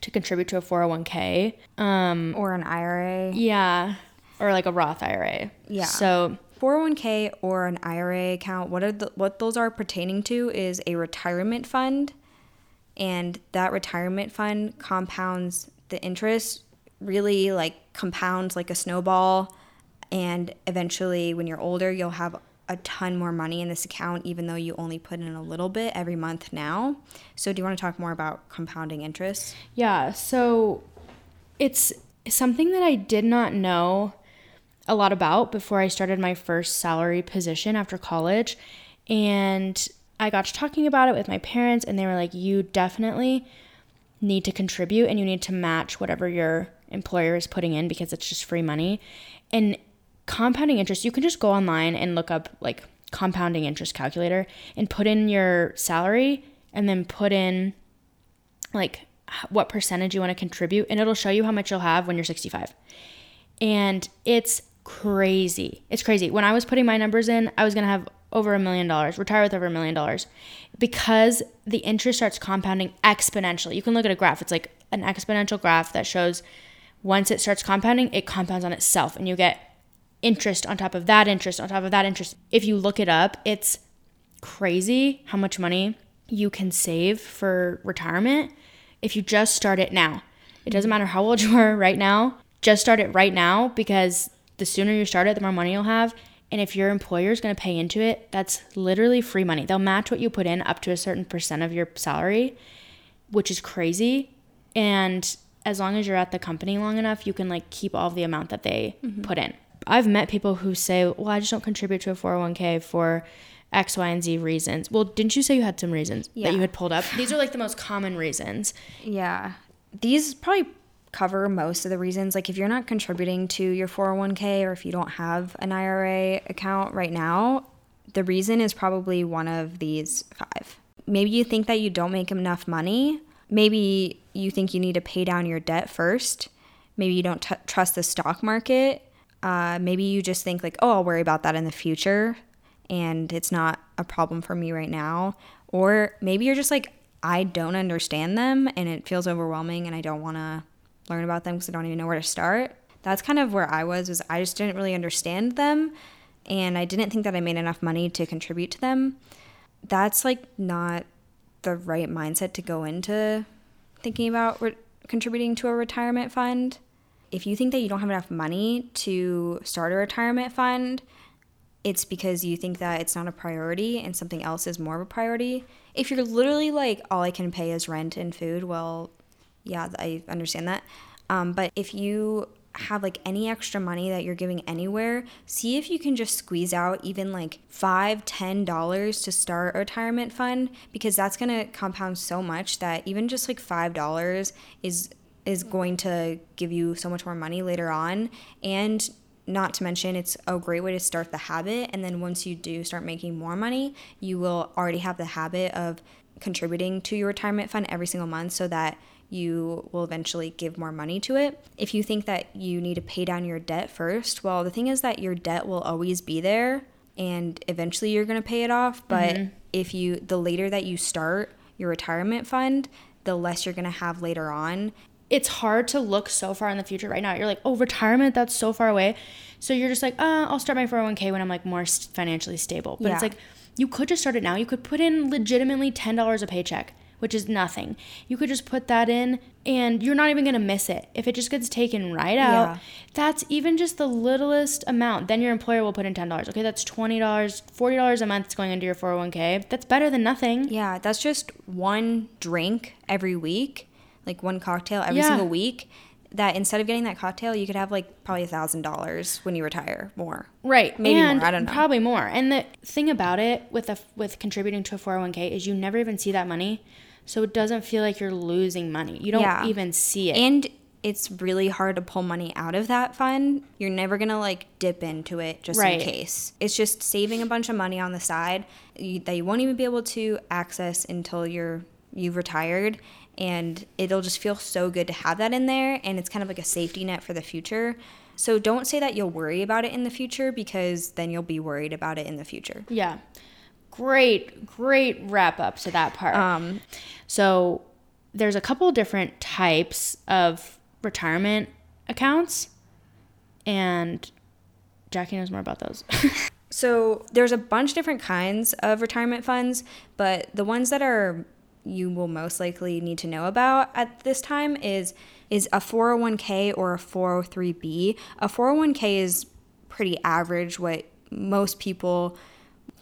to contribute to a 401k um, or an IRA. Yeah or like a Roth IRA. Yeah. So 401k or an IRA account, what are the, what those are pertaining to is a retirement fund, and that retirement fund compounds the interest, really like compounds like a snowball, and eventually when you're older, you'll have a ton more money in this account, even though you only put in a little bit every month now. So, do you want to talk more about compounding interest? Yeah. So, it's something that I did not know a lot about before I started my first salary position after college. And I got to talking about it with my parents, and they were like, You definitely need to contribute and you need to match whatever your employer is putting in because it's just free money. And compounding interest, you can just go online and look up like compounding interest calculator and put in your salary and then put in like what percentage you want to contribute and it'll show you how much you'll have when you're 65. And it's crazy. It's crazy. When I was putting my numbers in, I was going to have over a million dollars, retire with over a million dollars because the interest starts compounding exponentially. You can look at a graph, it's like an exponential graph that shows once it starts compounding, it compounds on itself and you get interest on top of that interest on top of that interest. If you look it up, it's crazy how much money you can save for retirement if you just start it now. It doesn't matter how old you are right now, just start it right now because the sooner you start it, the more money you'll have. And if your employer is going to pay into it, that's literally free money. They'll match what you put in up to a certain percent of your salary, which is crazy. And as long as you're at the company long enough, you can like keep all of the amount that they mm-hmm. put in. I've met people who say, "Well, I just don't contribute to a 401k for X, Y, and Z reasons." Well, didn't you say you had some reasons Yeah. that you had pulled up? These are like the most common reasons. Yeah. These probably cover most of the reasons. Like if you're not contributing to your 401k or if you don't have an IRA account right now, the reason is probably one of these five. Maybe you think that you don't make enough money. Maybe you think you need to pay down your debt first. Maybe you don't t- trust the stock market. Uh, maybe you just think like, oh, I'll worry about that in the future, and it's not a problem for me right now. Or maybe you're just like, I don't understand them, and it feels overwhelming, and I don't want to learn about them because I don't even know where to start. That's kind of where I was. Was I just didn't really understand them, and I didn't think that I made enough money to contribute to them. That's like not the right mindset to go into thinking about re- contributing to a retirement fund. If you think that you don't have enough money to start a retirement fund, it's because you think that it's not a priority and something else is more of a priority. If you're literally like, all I can pay is rent and food, well, yeah, I understand that. Um, but if you have like any extra money that you're giving anywhere, see if you can just squeeze out even like five, ten dollars to start a retirement fund because that's gonna compound so much that even just like five dollars is is going to give you so much more money later on and not to mention it's a great way to start the habit and then once you do start making more money you will already have the habit of contributing to your retirement fund every single month so that you will eventually give more money to it. If you think that you need to pay down your debt first, well, the thing is that your debt will always be there and eventually you're going to pay it off, but if you the later that you start your retirement fund, the less you're going to have later on. It's hard to look so far in the future right now. You're like, oh, retirement, that's so far away. So you're just like, uh, I'll start my 401k when I'm like more financially stable. But it's like, you could just start it now. You could put in legitimately $10 a paycheck, which is nothing. You could just put that in and you're not even going to miss it. If it just gets taken right out, Yeah. that's even just the littlest amount. Then your employer will put in $10. Okay, that's $20, $40 a month is going into your 401k. That's better than nothing. Yeah, that's just one drink every week, like one cocktail every Yeah. single week. That instead of getting that cocktail, you could have like probably a thousand dollars when you retire more. Right. Maybe more, and I don't know. Probably more. And the thing about it with a, with contributing to a 401k is you never even see that money. So it doesn't feel like you're losing money. You don't Yeah. even see it. And it's really hard to pull money out of that fund. You're never gonna like dip into it just Right. in case. It's just saving a bunch of money on the side that you won't even be able to access until you're you've retired. And it'll just feel so good to have that in there. And it's kind of like a safety net for the future. So don't say that you'll worry about it in the future because then you'll be worried about it in the future. yeah. Great, great wrap up to that part. Um, so there's a couple different types of retirement accounts. And Jackie knows more about those. So there's a bunch of different kinds of retirement funds, but the ones that are you will most likely need to know about at this time is is a 401k or a 403b. A 401k is pretty average what most people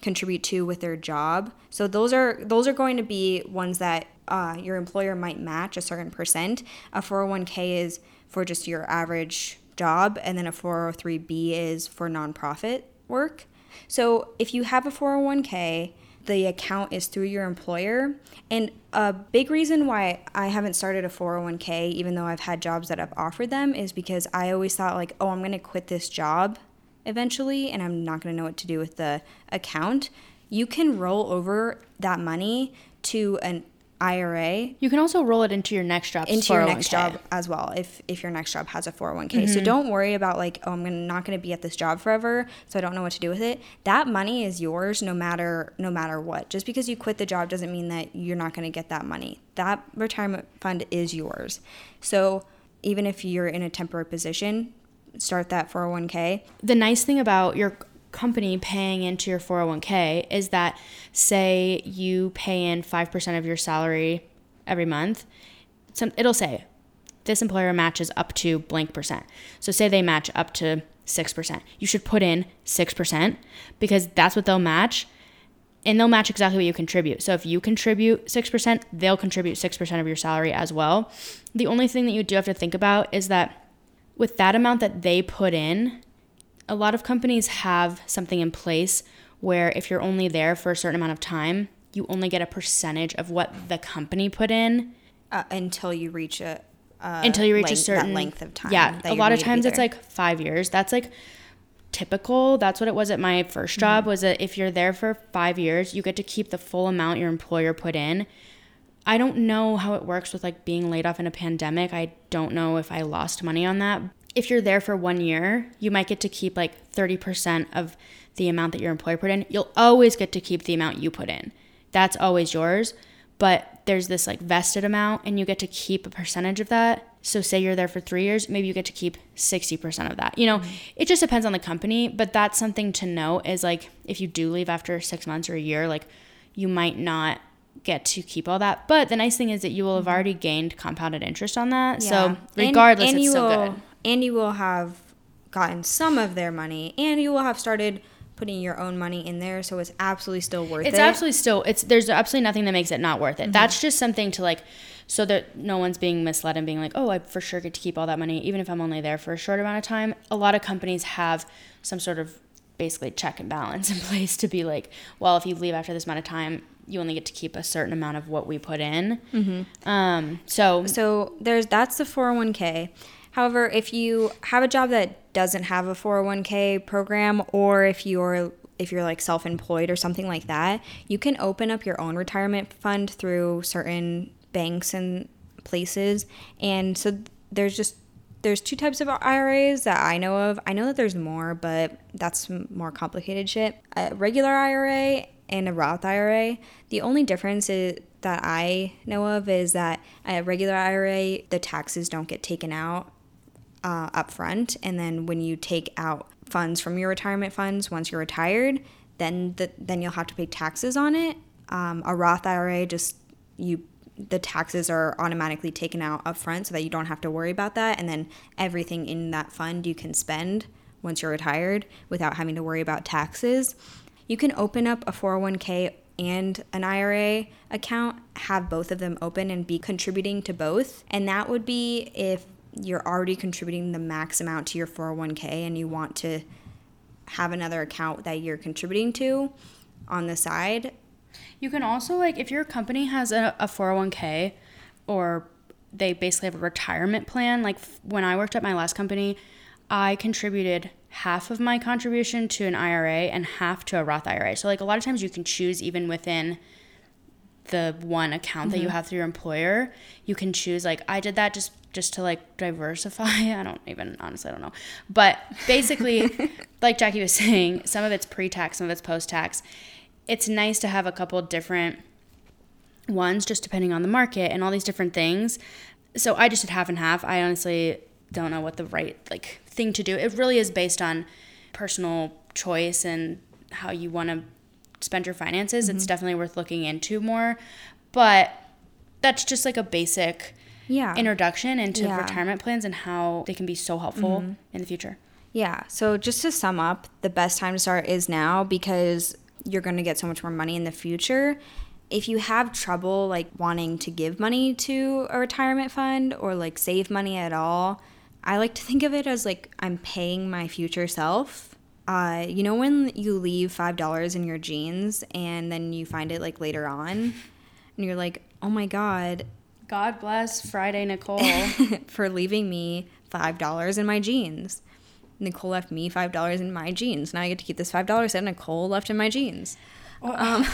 contribute to with their job. So those are those are going to be ones that uh, your employer might match a certain percent. A 401k is for just your average job, and then a 403b is for nonprofit work. So if you have a 401k, the account is through your employer. And a big reason why I haven't started a 401k, even though I've had jobs that have offered them, is because I always thought, like, oh, I'm going to quit this job eventually and I'm not going to know what to do with the account. You can roll over that money to an IRA you can also roll it into your next job. into your next oh job as well if if your next job has a 401k so mm-hmm. don't worry about like oh i'm gonna, not going to be at this job forever so i don't know what to do with it. That money is yours no matter no matter what. Just because you quit the job doesn't mean that you're not going to get that money. That retirement fund is yours. So even if you're in a temporary position start that 401k the nice thing about your company paying into your 401k is that say you pay in 5% of your salary every month some it'll say this employer matches up to blank percent so say they match up to 6% you should put in 6% because that's what they'll match and they'll match exactly what you contribute. So if you contribute 6%, they'll contribute 6% of your salary as well. The only thing that you do have to think about is that with that amount that they put in, a lot of companies have something in place where if you're only there for a certain amount of time, you only get a percentage of what the company put in uh, until you reach a uh, until you reach a certain length of time. Yeah, a lot of need to be times it's like five years. That's like typical. That's what it was at my first job. Mm-hmm. Was that if you're there for five years, you get to keep the full amount your employer put in. I don't know how it works with like being laid off in a pandemic. I don't know if I lost money on that. If you're there for one year, you might get to keep like 30% of the amount that your employer put in. You'll always get to keep the amount you put in. That's always yours. But there's this like vested amount, and you get to keep a percentage of that. So, say you're there for three years, maybe you get to keep 60% of that. You know, mm-hmm. it just depends on the company, but that's something to note is like if you do leave after six months or a year, like you might not get to keep all that. But the nice thing is that you will have already gained compounded interest on that. Yeah. So, And- regardless, and it's you still will, good. And you will have gotten some of their money, and you will have started putting your own money in there, so it's absolutely still worth It's it. It's absolutely still it's there's absolutely nothing that makes it not worth it. Mm-hmm. That's just something to like so that no one's being misled and being like, "Oh, I for sure get to keep all that money even if I'm only there for a short amount of time." A lot of companies have some sort of basically check and balance in place to be like, "Well, if you leave after this amount of time, you only get to keep a certain amount of what we put in." Mm-hmm. Um, so So there's that's the 401k. However, if you have a job that doesn't have a 401k program or if you're if you're like self-employed or something like that, you can open up your own retirement fund through certain banks and places. And so there's just there's two types of IRAs that I know of. I know that there's more, but that's more complicated shit. A regular IRA and a Roth IRA. The only difference is that I know of is that a regular IRA, the taxes don't get taken out uh, up front, and then when you take out funds from your retirement funds once you're retired, then the, then you'll have to pay taxes on it. Um, a Roth IRA just you the taxes are automatically taken out up front so that you don't have to worry about that, and then everything in that fund you can spend once you're retired without having to worry about taxes. You can open up a 401k and an IRA account, have both of them open and be contributing to both. And that would be if you're already contributing the max amount to your 401k and you want to have another account that you're contributing to on the side. You can also like if your company has a, a 401k or they basically have a retirement plan. Like f- when I worked at my last company, I contributed half of my contribution to an IRA and half to a Roth IRA. So like a lot of times you can choose even within the one account that you mm-hmm. have through your employer, you can choose like I did that just just to like diversify. I don't even honestly I don't know. But basically like Jackie was saying, some of it's pre-tax, some of it's post-tax. It's nice to have a couple different ones just depending on the market and all these different things. So I just did half and half. I honestly don't know what the right like thing to do. It really is based on personal choice and how you want to spend your finances. It's mm-hmm. definitely worth looking into more. But that's just like a basic Yeah. introduction into Yeah. retirement plans and how they can be so helpful mm-hmm. in the future. Yeah. So just to sum up, the best time to start is now because you're going to get so much more money in the future. If you have trouble like wanting to give money to a retirement fund or like save money at all, I like to think of it as like I'm paying my future self. Uh, you know when you leave five dollars in your jeans and then you find it like later on, and you're like, oh my god, God bless Friday Nicole. for leaving me five dollars in my jeans. Nicole left me five dollars in my jeans. Now I get to keep this five dollars that Nicole left in my jeans.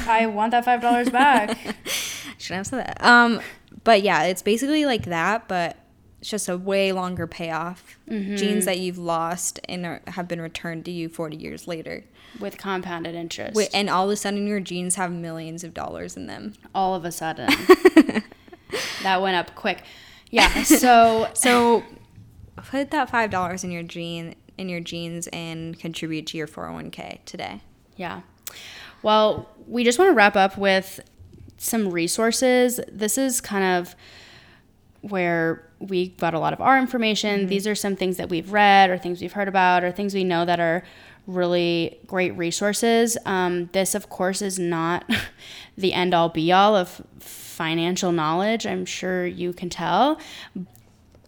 I want that five dollars back. Shouldn't have said that. Um, but yeah, it's basically like that, but it's just a way longer payoff. Mm-hmm. Jeans that you've lost and are, have been returned to you forty years later. with compounded interest. Wait, and all of a sudden your jeans have millions of dollars in them. all of a sudden, that went up quick. Yeah. So So put that five dollars in your jean in your jeans and contribute to your four hundred one k today. Yeah. Well, we just want to wrap up with some resources. This is kind of where we got a lot of our information. These are some things that we've read or things we've heard about or things we know that are really great resources. Um, this, of course, is not the end all be all of financial knowledge. I'm sure you can tell.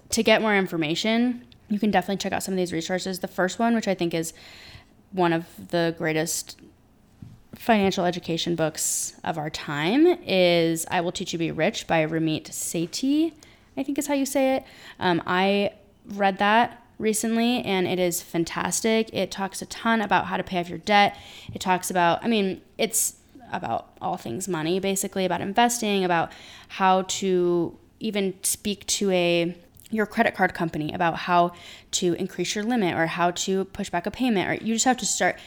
To get more information, you can definitely check out some of these resources. The first one, which I think is one of the greatest financial education books of our time, is I Will Teach You to Be Rich by Ramit Sethi. I think is how you say it. Um, I read that recently and it is fantastic. It talks a ton about how to pay off your debt. It talks about, I mean, it's about all things money, basically, about investing, about how to even speak to a your credit card company about how to increase your limit or how to push back a payment or you just have to start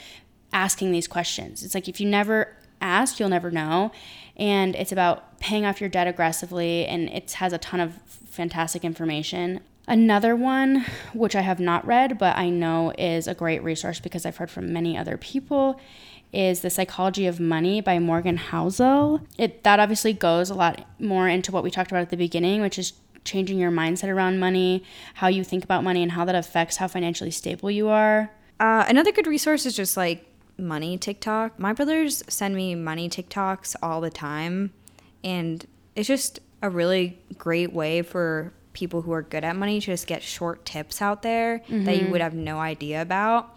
asking these questions. It's like if you never ask, you'll never know. And it's about paying off your debt aggressively and it has a ton of fantastic information. Another one, which I have not read, but I know is a great resource because I've heard from many other people, is The Psychology of Money by Morgan Housel. It that obviously goes a lot more into what we talked about at the beginning, which is changing your mindset around money, how you think about money, and how that affects how financially stable you are. Uh, another good resource is just like money TikTok. My brothers send me money TikToks all the time, and it's just a really great way for people who are good at money to just get short tips out there mm-hmm. that you mm-hmm. would have no idea about.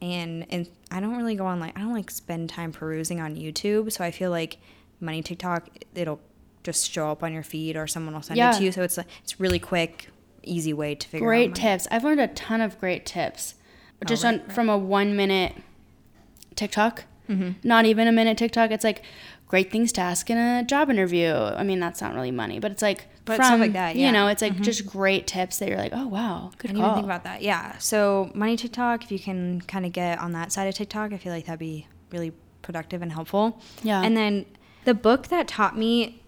And and I don't really go on like I don't like spend time perusing on YouTube, so I feel like money TikTok it'll just show up on your feed or someone will send yeah. it to you. So it's like it's really quick, easy way to figure great out. Great tips. I've learned a ton of great tips. Oh, just right, on right. from a one minute TikTok. Mm-hmm. Not even a minute TikTok. It's like great things to ask in a job interview. I mean, that's not really money, but it's like but from like that, yeah. you know, it's like mm-hmm. just great tips that you're like, oh wow, good I call. think about that. Yeah. So money TikTok, if you can kind of get on that side of TikTok, I feel like that'd be really productive and helpful. Yeah. And then the book that taught me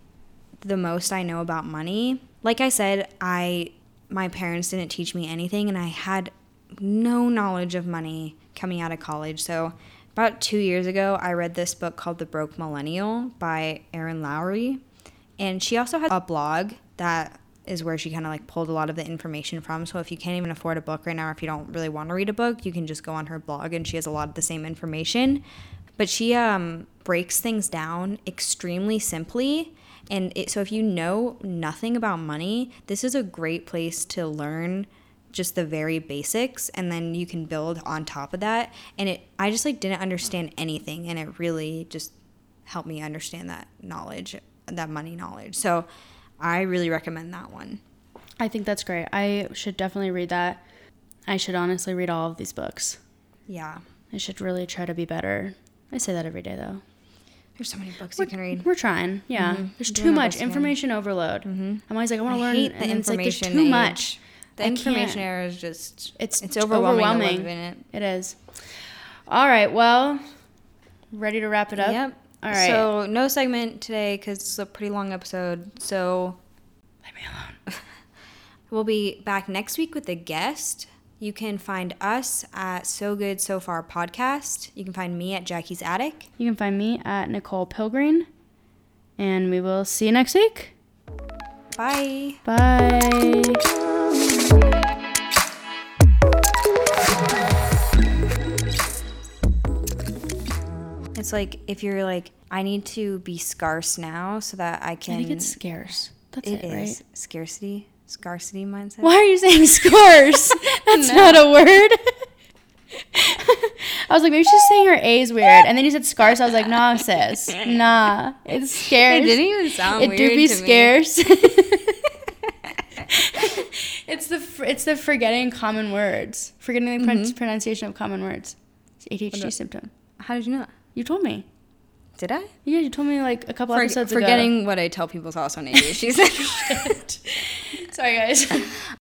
the most I know about money, like I said, I my parents didn't teach me anything, and I had no knowledge of money coming out of college. So about two years ago, I read this book called The Broke Millennial by Erin Lowry. And she also has a blog that is where she kind of like pulled a lot of the information from. So if you can't even afford a book right now, or if you don't really want to read a book, you can just go on her blog and she has a lot of the same information. But she um, breaks things down extremely simply. And it, so if you know nothing about money, this is a great place to learn just the very basics and then you can build on top of that and it i just like didn't understand anything and it really just helped me understand that knowledge that money knowledge so i really recommend that one i think that's great i should definitely read that i should honestly read all of these books yeah i should really try to be better i say that every day though there's so many books we're, you can read. We're trying. Yeah. Mm-hmm. There's too much information overload. Mm-hmm. I'm always like, I want to learn. And information. It's like, there's too age. much. The information era is just it's it's overwhelming. overwhelming. It. it is. All right. Well, ready to wrap it up. Yep. All right. So no segment today because it's a pretty long episode. So leave me alone. we'll be back next week with a guest. You can find us at So Good So Far podcast. You can find me at Jackie's Attic. You can find me at Nicole Pilgrim. And we will see you next week. Bye. Bye. It's like if you're like, I need to be scarce now so that I can. I think it's scarce. That's it, it right? Scarcity, scarcity mindset. Why are you saying scarce? That's not a word. I was like, maybe she's saying her A is weird. And then you said scarce. I was like, nah, sis. Nah. It's scarce. It didn't even sound it weird. It do be scarce. it's the it's the forgetting common words. Forgetting the mm-hmm. pronunciation of common words. It's ADHD symptom. How did you know that? You told me. Did I? Yeah, you told me like a couple For, episodes forgetting ago. Forgetting what I tell people's house on ADHD. Sorry, guys.